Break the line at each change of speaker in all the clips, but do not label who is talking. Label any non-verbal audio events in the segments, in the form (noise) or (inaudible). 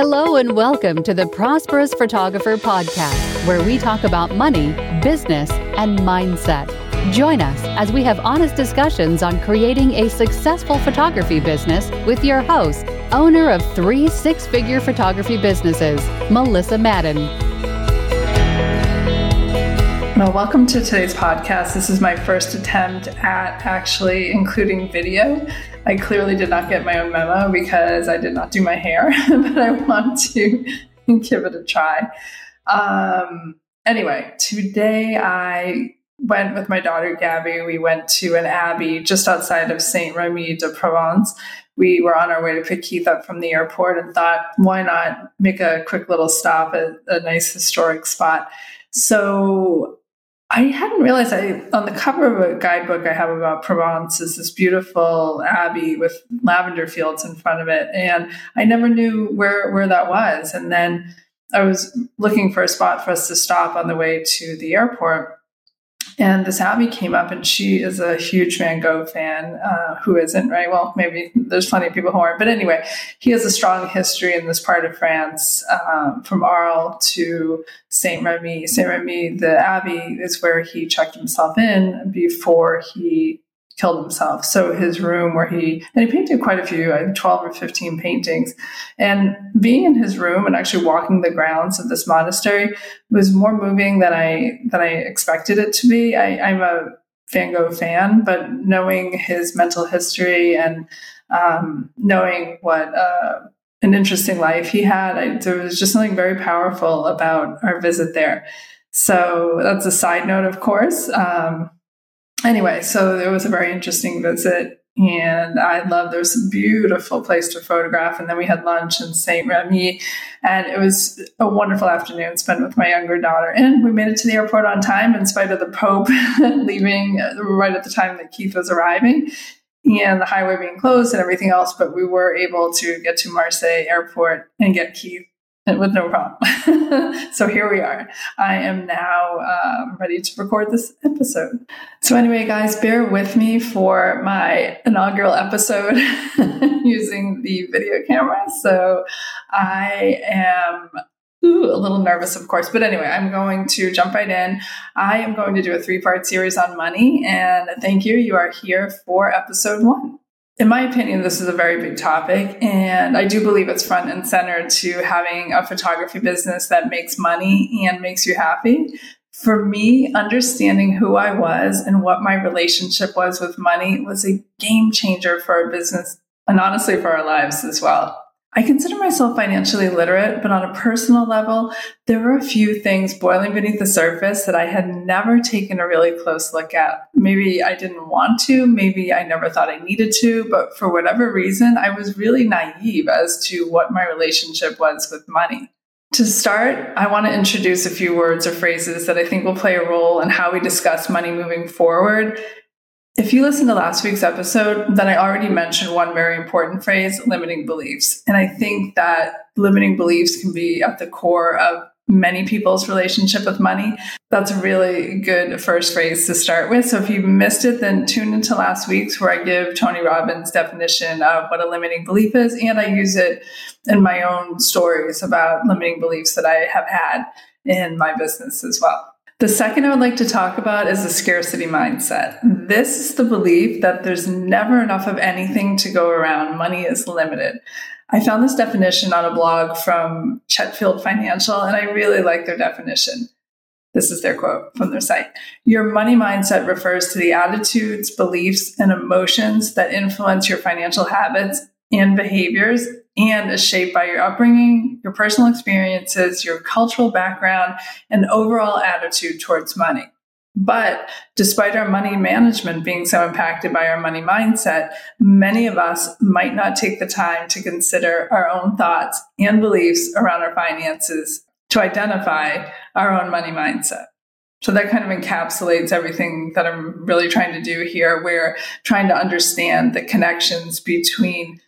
Hello and welcome to the Prosperous Photographer Podcast, where we talk about money, business, and mindset. Join us as we have honest discussions on creating a successful photography business with your host, owner of three six figure photography businesses, Melissa Madden.
Well, welcome to today's podcast. This is my first attempt at actually including video. I clearly did not get my own memo because I did not do my hair, (laughs) but I want to (laughs) give it a try. Um, anyway, today I went with my daughter Gabby. We went to an abbey just outside of Saint Remy de Provence. We were on our way to pick Keith up from the airport and thought, why not make a quick little stop at a nice historic spot? So I hadn't realized I on the cover of a guidebook I have about Provence is this beautiful abbey with lavender fields in front of it, and I never knew where where that was. And then I was looking for a spot for us to stop on the way to the airport, and this abbey came up, and she is a huge Van Gogh fan. Uh, who isn't, right? Well, maybe there's plenty of people who aren't. But anyway, he has a strong history in this part of France, um, from Arles to Saint Remy. Saint Remy, the Abbey, is where he checked himself in before he killed himself. So his room where he, and he painted quite a few, I think 12 or 15 paintings. And being in his room and actually walking the grounds of this monastery was more moving than I, than I expected it to be. I, I'm a Van Gogh fan, but knowing his mental history and um, knowing what, uh, an interesting life he had. I, there was just something very powerful about our visit there. So that's a side note, of course. Um, anyway, so it was a very interesting visit. And I love there's a beautiful place to photograph. And then we had lunch in Saint Remy. And it was a wonderful afternoon spent with my younger daughter. And we made it to the airport on time in spite of the Pope (laughs) leaving right at the time that Keith was arriving and the highway being closed and everything else. But we were able to get to Marseille airport and get Keith (laughs) with no problem. (laughs) so here we are. I am now um, ready to record this episode. So, anyway, guys, bear with me for my inaugural episode (laughs) using the video camera. So, I am Ooh, a little nervous, of course. But anyway, I'm going to jump right in. I am going to do a three part series on money. And thank you. You are here for episode one in my opinion, this is a very big topic, and I do believe it's front and center to having a photography business that makes money and makes you happy. For me, understanding who I was and what my relationship was with money was a game changer for our business and honestly for our lives as well. I consider myself financially literate, but on a personal level, there were a few things boiling beneath the surface that I had never taken a really close look at. Maybe I didn't want to, maybe I never thought I needed to, but for whatever reason, I was really naive as to what my relationship was with money. To start, I want to introduce a few words or phrases that I think will play a role in how we discuss money moving forward if you listen to last week's episode, then I already mentioned one very important phrase limiting beliefs. And I think that limiting beliefs can be at the core of many people's relationship with money. That's a really good first phrase to start with. So if you missed it, then tune into last week's where I give Tony Robbins' definition of what a limiting belief is. And I use it in my own stories about limiting beliefs that I have had in my business as well. The second I would like to talk about is the scarcity mindset. This is the belief that there's never enough of anything to go around. Money is limited. I found this definition on a blog from Chetfield Financial, and I really like their definition. This is their quote from their site. Your money mindset refers to the attitudes, beliefs, and emotions that influence your financial habits and behaviors and is shaped by your upbringing, your personal experiences, your cultural background, and overall attitude towards money. But despite our money management being so impacted by our money mindset, many of us might not take the time to consider our own thoughts and beliefs around our finances to identify our own money mindset. So that kind of encapsulates everything that I'm really trying to do here. We're trying to understand the connections between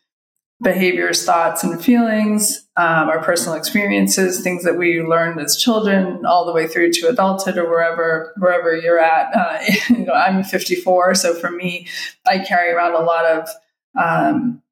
behaviors, thoughts, and feelings, um, our personal experiences, things that we learned as children, all the way through to adulthood or wherever wherever you're at. Uh, (laughs) I'm 54, so for me, I carry around a lot of um,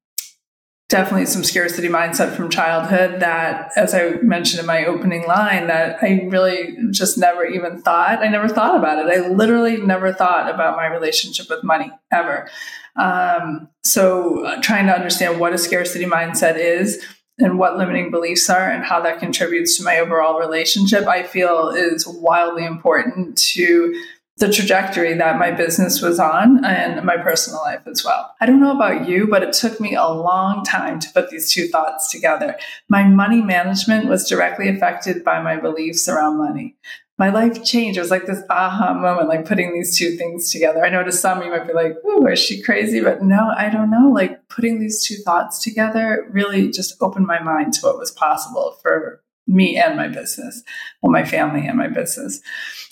definitely some scarcity mindset from childhood that, as I mentioned in my opening line, that I really just never even thought. I never thought about it. I literally never thought about my relationship with money ever. Um, so, uh, trying to understand what a scarcity mindset is and what limiting beliefs are and how that contributes to my overall relationship, I feel is wildly important to the trajectory that my business was on and my personal life as well. I don't know about you, but it took me a long time to put these two thoughts together. My money management was directly affected by my beliefs around money. My life changed. It was like this aha moment, like putting these two things together. I know to some you might be like, "Ooh, is she crazy?" But no, I don't know. Like putting these two thoughts together really just opened my mind to what was possible for me and my business, well, my family and my business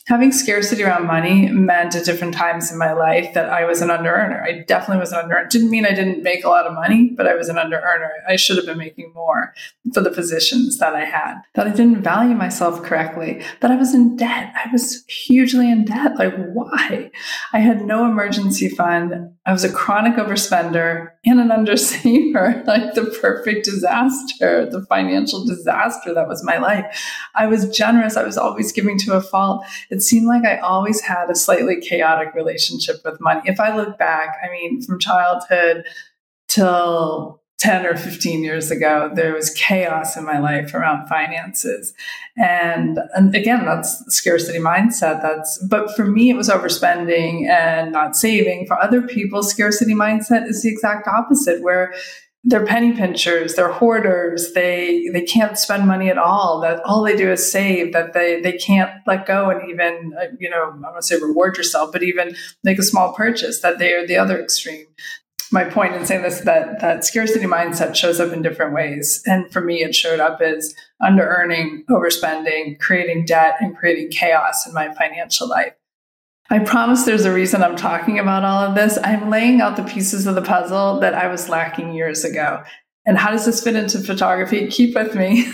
having scarcity around money meant at different times in my life that I was an under earner. I definitely was an under earner. Didn't mean I didn't make a lot of money, but I was an under earner. I should have been making more for the positions that I had. That I didn't value myself correctly. That I was in debt. I was hugely in debt. Like why? I had no emergency fund. I was a chronic overspender and an undersaver. (laughs) Like the perfect disaster, the financial disaster that was my life. I was generous. I was always giving to a fault it seemed like I always had a slightly chaotic relationship with money. If I look back, I mean, from childhood till 10 or 15 years ago, there was chaos in my life around finances. And, and again, that's scarcity mindset. That's, but for me, it was overspending and not saving. For other people, scarcity mindset is the exact opposite, where they're penny pinchers, they're hoarders, they they can't spend money at all. That all they do is save. That they they can't let go and even uh, you know I to say reward yourself, but even make a small purchase. That they are the other extreme. My point in saying this that that scarcity mindset shows up in different ways, and for me, it showed up as under earning, overspending, creating debt, and creating chaos in my financial life. I promise there's a reason I'm talking about all of this. I'm laying out the pieces of the puzzle that I was lacking years ago. And how does this fit into photography? Keep with me (laughs)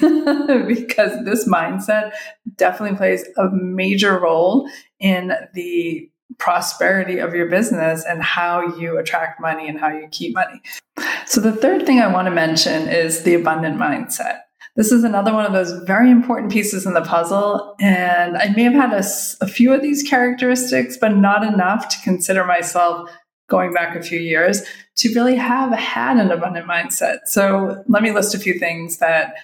because this mindset definitely plays a major role in the prosperity of your business and how you attract money and how you keep money. So, the third thing I want to mention is the abundant mindset. This is another one of those very important pieces in the puzzle. And I may have had a, a few of these characteristics, but not enough to consider myself going back a few years to really have had an abundant mindset. So let me list a few things that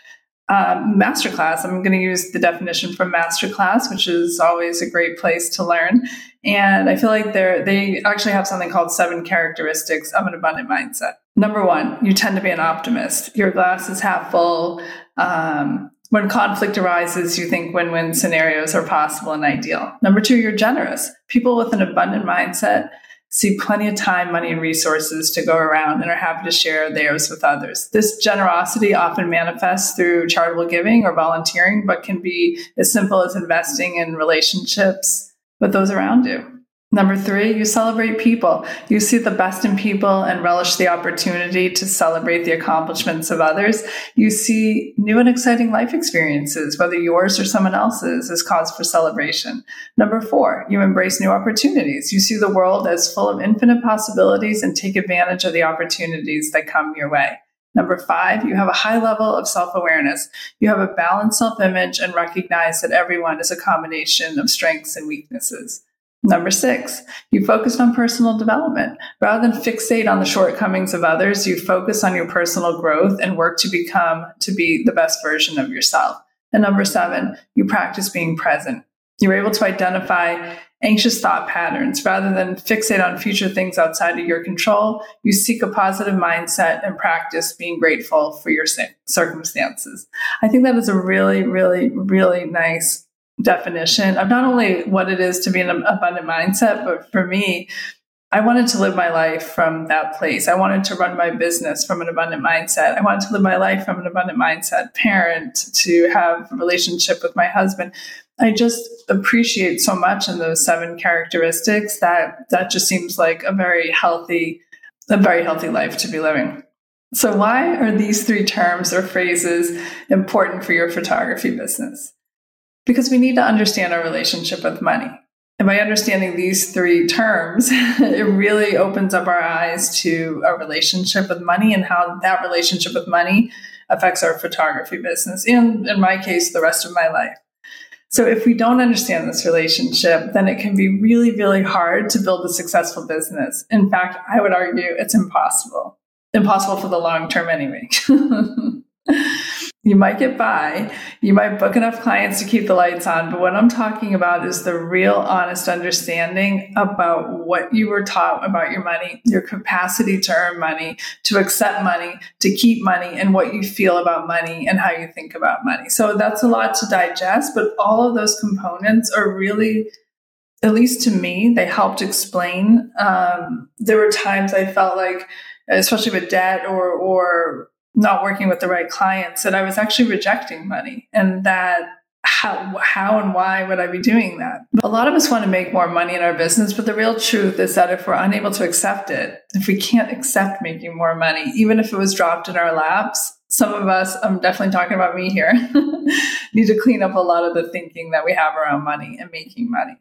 um, masterclass. I'm going to use the definition from masterclass, which is always a great place to learn. And I feel like they they actually have something called seven characteristics of an abundant mindset. Number one, you tend to be an optimist. Your glass is half full. Um, when conflict arises, you think win win scenarios are possible and ideal. Number two, you're generous. People with an abundant mindset see plenty of time, money, and resources to go around and are happy to share theirs with others. This generosity often manifests through charitable giving or volunteering, but can be as simple as investing in relationships with those around you. Number three, you celebrate people. You see the best in people and relish the opportunity to celebrate the accomplishments of others. You see new and exciting life experiences, whether yours or someone else's, as cause for celebration. Number four, you embrace new opportunities. You see the world as full of infinite possibilities and take advantage of the opportunities that come your way. Number five, you have a high level of self awareness. You have a balanced self image and recognize that everyone is a combination of strengths and weaknesses. Number six, you focused on personal development. Rather than fixate on the shortcomings of others, you focus on your personal growth and work to become to be the best version of yourself. And number seven, you practice being present. You're able to identify anxious thought patterns. Rather than fixate on future things outside of your control, you seek a positive mindset and practice being grateful for your circumstances. I think that is a really, really, really nice definition of not only what it is to be an abundant mindset, but for me, I wanted to live my life from that place. I wanted to run my business from an abundant mindset. I wanted to live my life from an abundant mindset, parent, to have a relationship with my husband. I just appreciate so much in those seven characteristics that that just seems like a very healthy, a very healthy life to be living. So why are these three terms or phrases important for your photography business? Because we need to understand our relationship with money. And by understanding these three terms, (laughs) it really opens up our eyes to a relationship with money and how that relationship with money affects our photography business and, in my case, the rest of my life. So if we don't understand this relationship, then it can be really, really hard to build a successful business. In fact, I would argue it's impossible. Impossible for the long term anyway. (laughs) you might get by, you might book enough clients to keep the lights on, but what I'm talking about is the real honest understanding about what you were taught about your money, your capacity to earn money, to accept money, to keep money, and what you feel about money and how you think about money. So that's a lot to digest, but all of those components are really at least to me, they helped explain. Um, there were times I felt like, especially with debt or or not working with the right clients that I was actually rejecting money and that how how and why would I be doing that? A lot of us want to make more money in our business, but the real truth is that if we're unable to accept it, if we can't accept making more money, even if it was dropped in our laps, some of us, I'm definitely talking about me here, (laughs) need to clean up a lot of the thinking that we have around money and making money.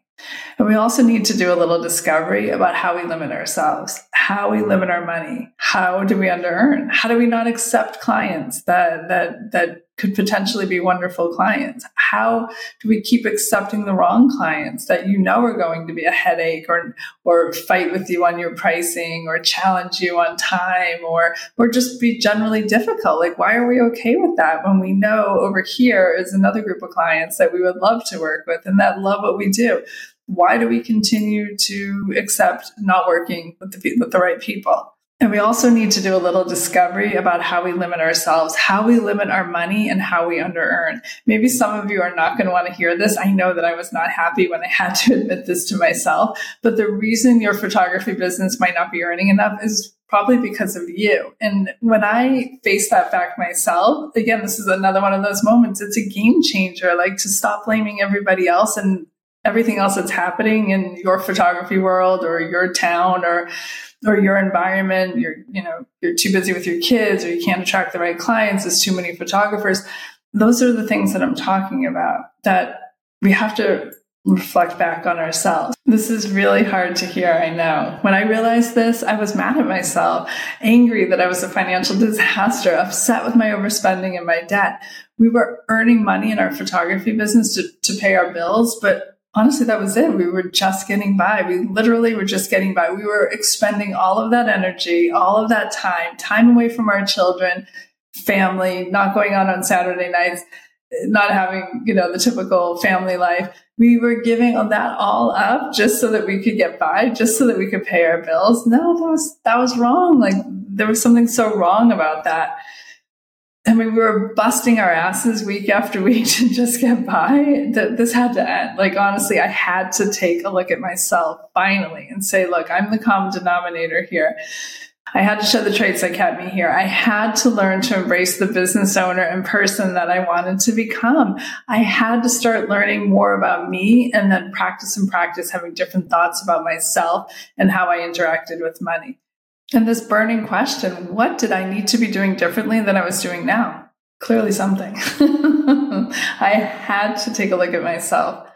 And we also need to do a little discovery about how we limit ourselves, how we limit our money, how do we under earn, how do we not accept clients that that that could potentially be wonderful clients? How do we keep accepting the wrong clients that you know are going to be a headache or or fight with you on your pricing or challenge you on time or or just be generally difficult? Like why are we okay with that when we know over here is another group of clients that we would love to work with and that love what we do? Why do we continue to accept not working with the with the right people? And we also need to do a little discovery about how we limit ourselves, how we limit our money, and how we under earn. Maybe some of you are not going to want to hear this. I know that I was not happy when I (laughs) had to admit this to myself. But the reason your photography business might not be earning enough is probably because of you. And when I face that fact myself, again, this is another one of those moments. It's a game changer, like to stop blaming everybody else and everything else that's happening in your photography world or your town or or your environment you're you know you're too busy with your kids or you can't attract the right clients there's too many photographers. Those are the things that i'm talking about that we have to reflect back on ourselves. This is really hard to hear i know. When i realized this i was mad at myself angry that i was a financial disaster upset with my overspending and my debt. We were earning money in our photography business to, to pay our bills but honestly, that was it. We were just getting by. We literally were just getting by. We were expending all of that energy, all of that time, time away from our children, family, not going out on Saturday nights, not having, you know, the typical family life. We were giving that all up just so that we could get by, just so that we could pay our bills. No, that was, that was wrong. Like there was something so wrong about that. I mean, we were busting our asses week after week (laughs) to just get by. This had to end. Like, honestly, I had to take a look at myself finally and say, look, I'm the common denominator here. I had to show the traits that kept me here. I had to learn to embrace the business owner and person that I wanted to become. I had to start learning more about me and then practice and practice having different thoughts about myself and how I interacted with money. And this burning question what did I need to be doing differently than I was doing now? Clearly, something. (laughs) I had to take a look at myself.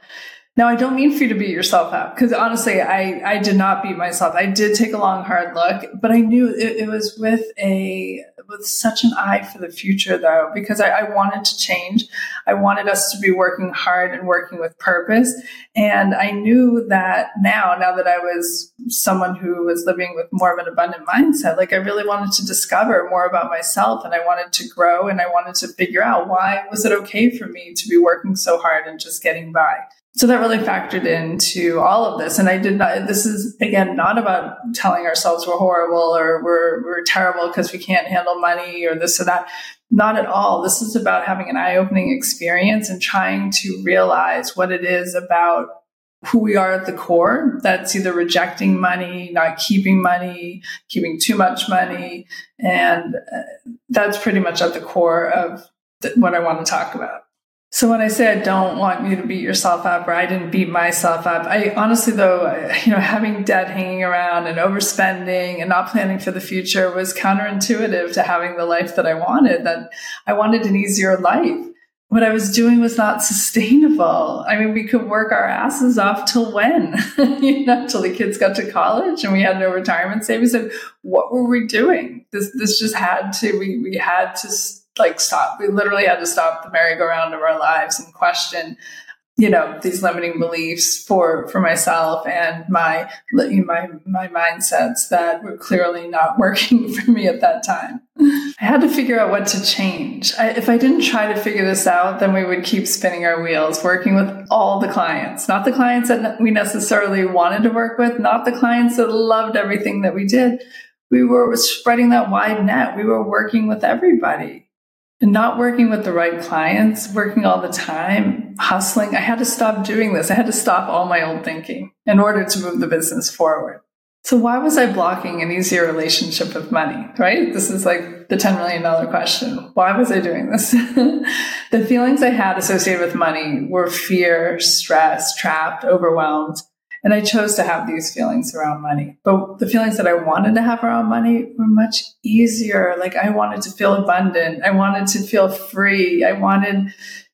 Now, I don't mean for you to beat yourself up because honestly, I, I did not beat myself. I did take a long, hard look, but I knew it, it was with a with such an eye for the future, though, because I, I wanted to change. I wanted us to be working hard and working with purpose, and I knew that now, now that I was someone who was living with more of an abundant mindset, like I really wanted to discover more about myself, and I wanted to grow, and I wanted to figure out why was it okay for me to be working so hard and just getting by so that really factored into all of this. And I did not, this is again, not about telling ourselves we're horrible or we're, we're terrible because we can't handle money or this or that. Not at all. This is about having an eye opening experience and trying to realize what it is about who we are at the core. That's either rejecting money, not keeping money, keeping too much money. And uh, that's pretty much at the core of what I want to talk about. So when I say I don't want you to beat yourself up or I didn't beat myself up, I honestly though, you know, having debt hanging around and overspending and not planning for the future was counterintuitive to having the life that I wanted, that I wanted an easier life what I was doing was not sustainable. I mean, we could work our asses off till when? (laughs) you know, till the kids got to college and we had no retirement savings. And what were we doing? This this just had to we we had to like stop. We literally had to stop the merry-go-round of our lives and question you know these limiting beliefs for for myself and my my my mindsets that were clearly not (laughs) working for me at that time. I had to figure out what to change. I, if i didn't try to figure this out then we would keep spinning our wheels working with all the clients. Not the clients that we necessarily wanted to work with not the clients that loved everything that we did. We were spreading that wide net. We were working with everybody not working with the right clients, working all the time, hustling. I had to stop doing this. I had to stop all my old thinking in order to move the business forward. So why was I blocking an easier relationship with money? Right? This is like the $10 million question. Why was I doing this? (laughs) the feelings I had associated with money were fear, stress, trapped, overwhelmed, and I chose to have these feelings around money. But the feelings that I wanted to have around money were much easier. Like I wanted to feel abundant. I wanted to feel free. I wanted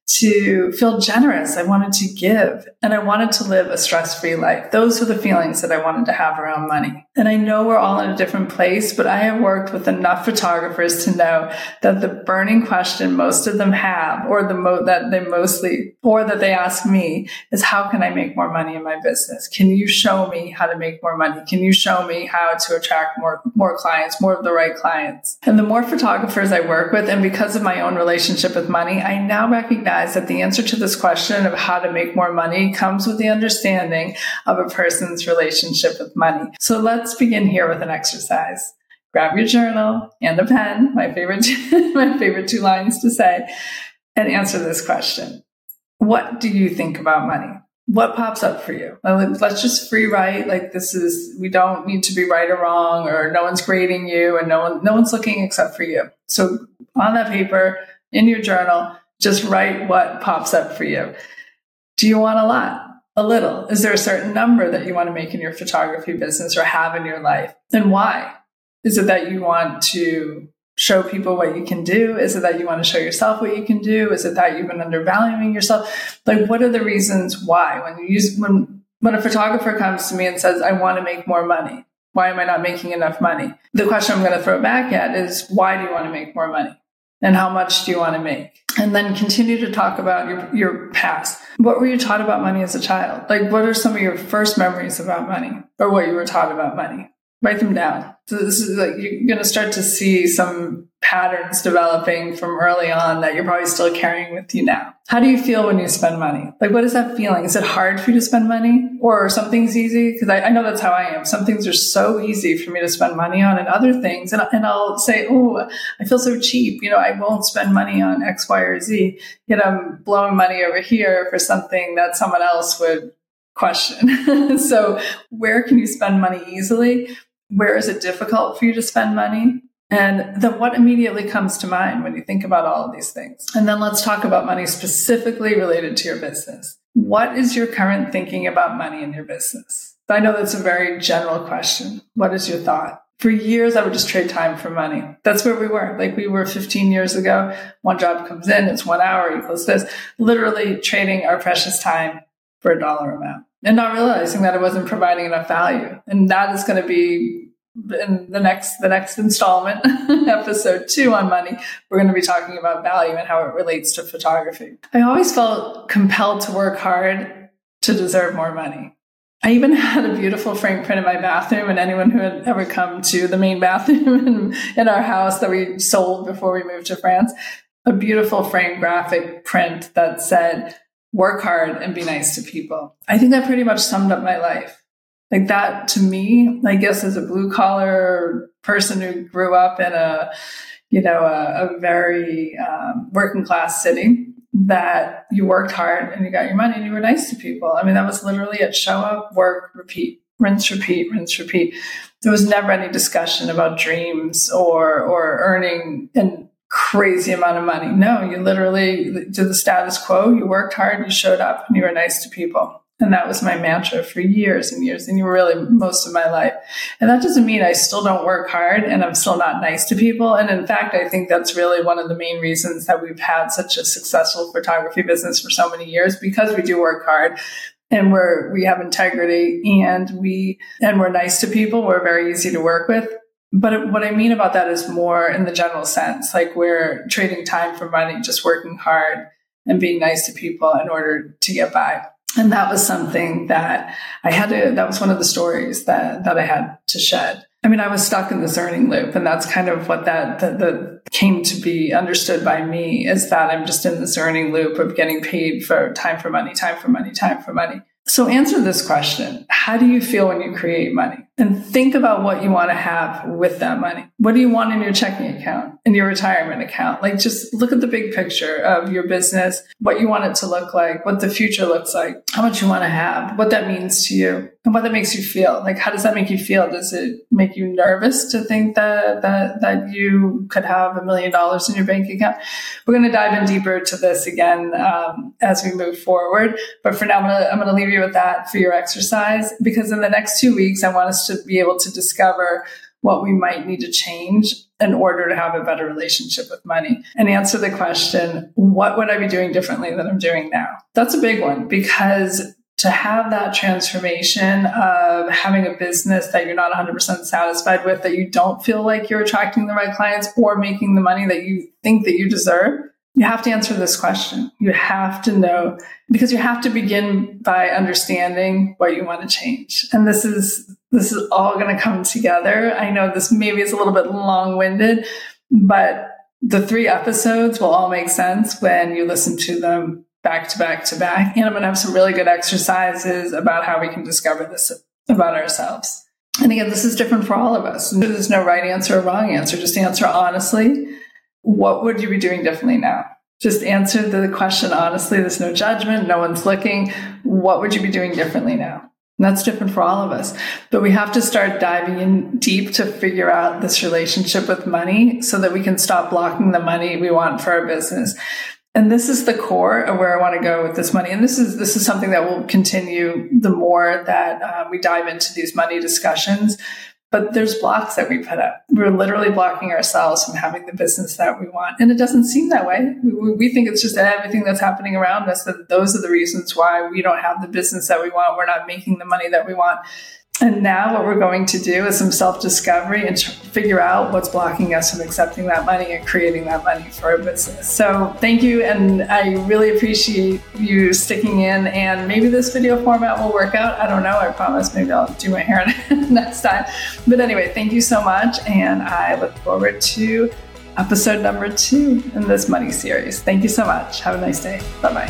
to feel generous. I wanted to give and I wanted to live a stress free life. Those were the feelings that I wanted to have around money. And I know we're all in a different place, but I have worked with enough photographers to know that the burning question most of them have, or the mo that they mostly, or that they ask me is how can I make more money in my business? Can you show me how to make more money? Can you show me how to attract more, more clients, more of the right clients? And the more photographers I work with, and because of my own relationship with money, I now recognize that the answer to this question of how to make more money comes with the understanding of a person's relationship with money. So let's begin here with an exercise. Grab your journal and a pen, my favorite, (laughs) my favorite two lines to say, and answer this question. What do you think about money? What pops up for you? Let's just free write. Like this is, we don't need to be right or wrong, or no one's grading you, and no one, no one's looking except for you. So on that paper, in your journal, just write what pops up for you. Do you want a lot? A little? Is there a certain number that you want to make in your photography business or have in your life? And why? Is it that you want to show people what you can do? Is it that you want to show yourself what you can do? Is it that you've been undervaluing yourself? Like, what are the reasons why? When you use, when, when a photographer comes to me and says, I want to make more money, why am I not making enough money? The question I'm going to throw back at is, why do you want to make more money? and how much do you want to make? And then continue to talk about your, your past. What were you taught about money as a child? Like, what are some of your first memories about money or what you were taught about money? Write them down. So this is like, you're going to start to see some patterns developing from early on that you're probably still carrying with you now. How do you feel when you spend money? Like, what is that feeling? Is it hard for you to spend money or something's easy? Because I, I, know that's how I am. Some things are so easy for me to spend money on and other things. And, and I'll say, Oh, I feel so cheap. You know, I won't spend money on X, Y, or Z. Yet I'm blowing money over here for something that someone else would question. (laughs) so where can you spend money easily? Where is it difficult for you to spend money? And then what immediately comes to mind when you think about all of these things? And then let's talk about money specifically related to your business. What is your current thinking about money in your business? I know that's a very general question. What is your thought? For years, I would just trade time for money. That's where we were. Like we were 15 years ago. One job comes in, it's one hour equals this. Literally trading our precious time for a dollar amount and not realizing that it wasn't providing enough value. And that is going to be in the next the next installment (laughs) episode 2 on money we're going to be talking about value and how it relates to photography i always felt compelled to work hard to deserve more money i even (laughs) had a beautiful frame print in my bathroom and anyone who had ever come to the main (laughs) bathroom in, in our house that we sold before we moved to france a beautiful frame graphic print that said work hard and be nice to people i think that pretty much summed up my life like that to me, I guess as a blue collar person who grew up in a, you know, a, a very um, working class city, that you worked hard and you got your money and you were nice to people. I mean, that was literally it show up, work, repeat, rinse, repeat, rinse, repeat. There was never any discussion about dreams or, or earning a crazy amount of money. No, you literally did the status quo. You worked hard, you showed up, and you were nice to people. And that was my mantra for years and years and you really most of my life. And that doesn't mean I still don't work hard and I'm still not nice to people. And in fact, I think that's really one of the main reasons that we've had such a successful photography business for so many years because we do work hard and we're we have integrity and we and we're nice to people. We're very easy to work with. But what I mean about that is more in the general sense, like we're trading time for money, just working hard and being nice to people in order to get by. And that was something that I had to, that was one of the stories that, that I had to shed. I mean, I was stuck in this earning loop, and that's kind of what that, that, that came to be understood by me is that I'm just in this earning loop of getting paid for time for money, time for money, time for money. So answer this question. How do you feel when you create money? And think about what you want to have with that money. What do you want in your checking account, in your retirement account? Like just look at the big picture of your business, what you want it to look like, what the future looks like, how much you want to have, what that means to you, and what that makes you feel. Like how does that make you feel? Does it make you nervous to think that that that you could have a million dollars in your bank account? We're going to dive in deeper to this again um, as we move forward. But for now, I'm going to leave you with that for your exercise because in the next two weeks, I want us to be able to discover what we might need to change in order to have a better relationship with money and answer the question, what would I be doing differently than I'm doing now? That's a big one because to have that transformation of having a business that you're not 100% satisfied with, that you don't feel like you're attracting the right clients or making the money that you think that you deserve, you have to answer this question. You have to know because you have to begin by understanding what you want to change. And this is this is all going to come together. I know this maybe is a little bit long-winded, but the three episodes will all make sense when you listen to them back to back to back. And I'm going to have some really good exercises about how we can discover this about ourselves. And again, this is different for all of us. There's no right answer or wrong answer. Just answer honestly. What would you be doing differently now? Just answer the question honestly. There's no judgment. No one's looking. What would you be doing differently now? And that's different for all of us. But we have to start diving in deep to figure out this relationship with money so that we can stop blocking the money we want for our business. And this is the core of where I want to go with this money. And this is this is something that will continue the more that uh, we dive into these money discussions but there's blocks that we put up. We're literally blocking ourselves from having the business that we want. And it doesn't seem that way. We, we, think it's just everything that's happening around us that those are the reasons why we don't have the business that we want. We're not making the money that we want. And now what we're going to do is some self discovery and figure out what's blocking us from accepting that money and creating that money for our business. So thank you. And I really appreciate you sticking in. And maybe this video format will work out. I don't know. I promise maybe I'll do my hair (laughs) next time. But anyway, thank you so much. And I look forward to episode number two in this money series. Thank you so much. Have a nice day. Bye bye.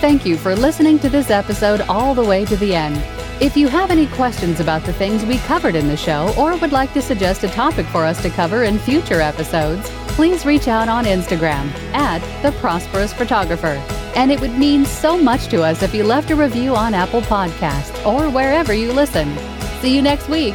Thank you for listening to this episode all the way to the end. If you have any questions about the things we covered in the show or would like to suggest a topic for us to cover in future episodes, please reach out on Instagram at The Prosperous Photographer. And it would mean so much to us if you left a review on Apple Podcasts or wherever you listen. See you next week.